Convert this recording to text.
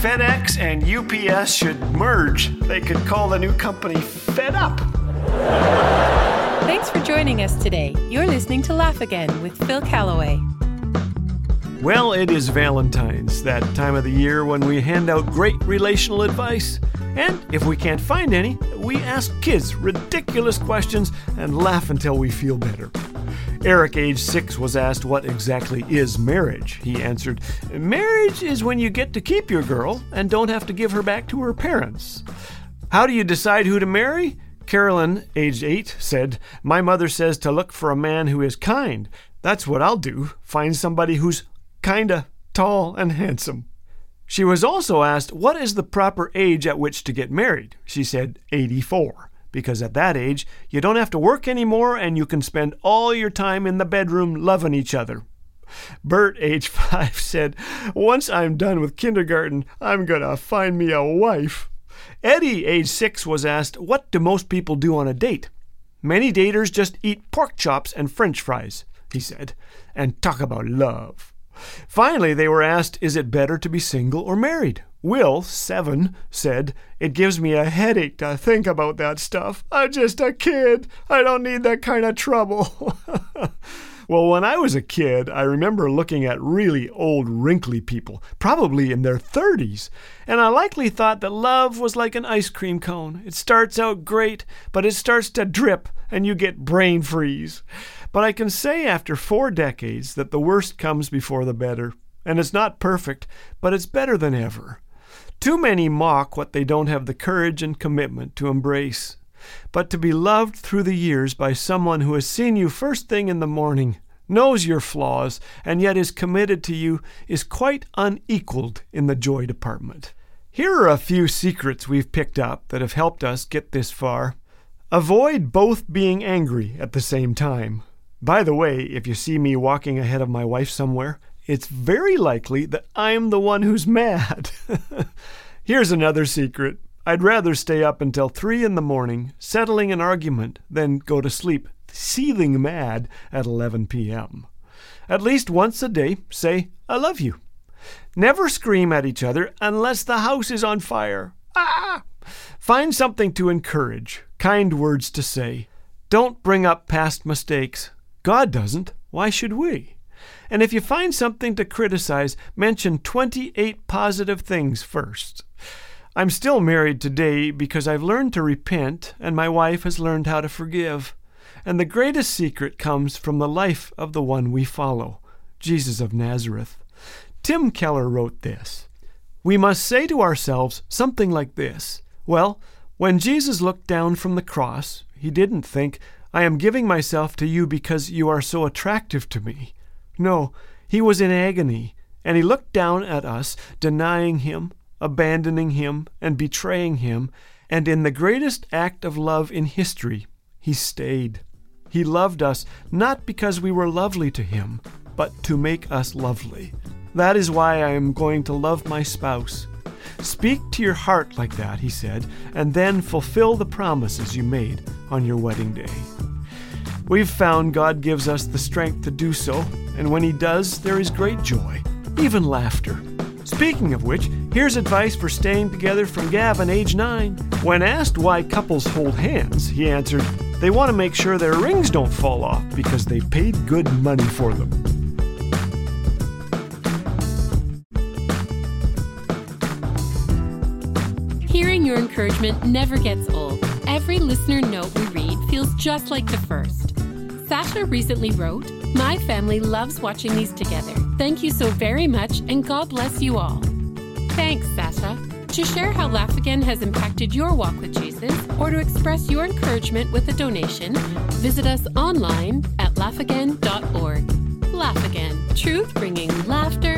FedEx and UPS should merge, they could call the new company Fed Up. Thanks for joining us today. You're listening to Laugh Again with Phil Callaway. Well, it is Valentine's, that time of the year when we hand out great relational advice. And if we can't find any, we ask kids ridiculous questions and laugh until we feel better. Eric, age six, was asked what exactly is marriage. He answered, Marriage is when you get to keep your girl and don't have to give her back to her parents. How do you decide who to marry? Carolyn, age eight, said, My mother says to look for a man who is kind. That's what I'll do. Find somebody who's kinda tall and handsome. She was also asked, What is the proper age at which to get married? She said, 84, because at that age, you don't have to work anymore and you can spend all your time in the bedroom loving each other. Bert, age five, said, Once I'm done with kindergarten, I'm gonna find me a wife. Eddie, age six, was asked, What do most people do on a date? Many daters just eat pork chops and french fries, he said, and talk about love. Finally, they were asked, Is it better to be single or married? Will, seven, said, It gives me a headache to think about that stuff. I'm just a kid. I don't need that kind of trouble. well, when I was a kid, I remember looking at really old, wrinkly people, probably in their 30s, and I likely thought that love was like an ice cream cone. It starts out great, but it starts to drip, and you get brain freeze. But I can say after four decades that the worst comes before the better. And it's not perfect, but it's better than ever. Too many mock what they don't have the courage and commitment to embrace. But to be loved through the years by someone who has seen you first thing in the morning, knows your flaws, and yet is committed to you is quite unequaled in the joy department. Here are a few secrets we've picked up that have helped us get this far. Avoid both being angry at the same time. By the way, if you see me walking ahead of my wife somewhere, it's very likely that I'm the one who's mad. Here's another secret. I'd rather stay up until three in the morning, settling an argument, than go to sleep seething mad at 11 p.m. At least once a day, say, I love you. Never scream at each other unless the house is on fire. Ah! Find something to encourage, kind words to say. Don't bring up past mistakes. God doesn't. Why should we? And if you find something to criticize, mention 28 positive things first. I'm still married today because I've learned to repent and my wife has learned how to forgive. And the greatest secret comes from the life of the one we follow, Jesus of Nazareth. Tim Keller wrote this We must say to ourselves something like this Well, when Jesus looked down from the cross, he didn't think, I am giving myself to you because you are so attractive to me. No, he was in agony, and he looked down at us, denying him, abandoning him, and betraying him, and in the greatest act of love in history, he stayed. He loved us not because we were lovely to him, but to make us lovely. That is why I am going to love my spouse. Speak to your heart like that, he said, and then fulfill the promises you made on your wedding day. We've found God gives us the strength to do so, and when He does, there is great joy, even laughter. Speaking of which, here's advice for staying together from Gavin, age 9. When asked why couples hold hands, he answered, They want to make sure their rings don't fall off because they paid good money for them. Hearing your encouragement never gets old. Every listener note we read feels just like the first. Sasha recently wrote, My family loves watching these together. Thank you so very much, and God bless you all. Thanks, Sasha. To share how Laugh Again has impacted your walk with Jesus, or to express your encouragement with a donation, visit us online at laughagain.org. Laugh Again, truth bringing laughter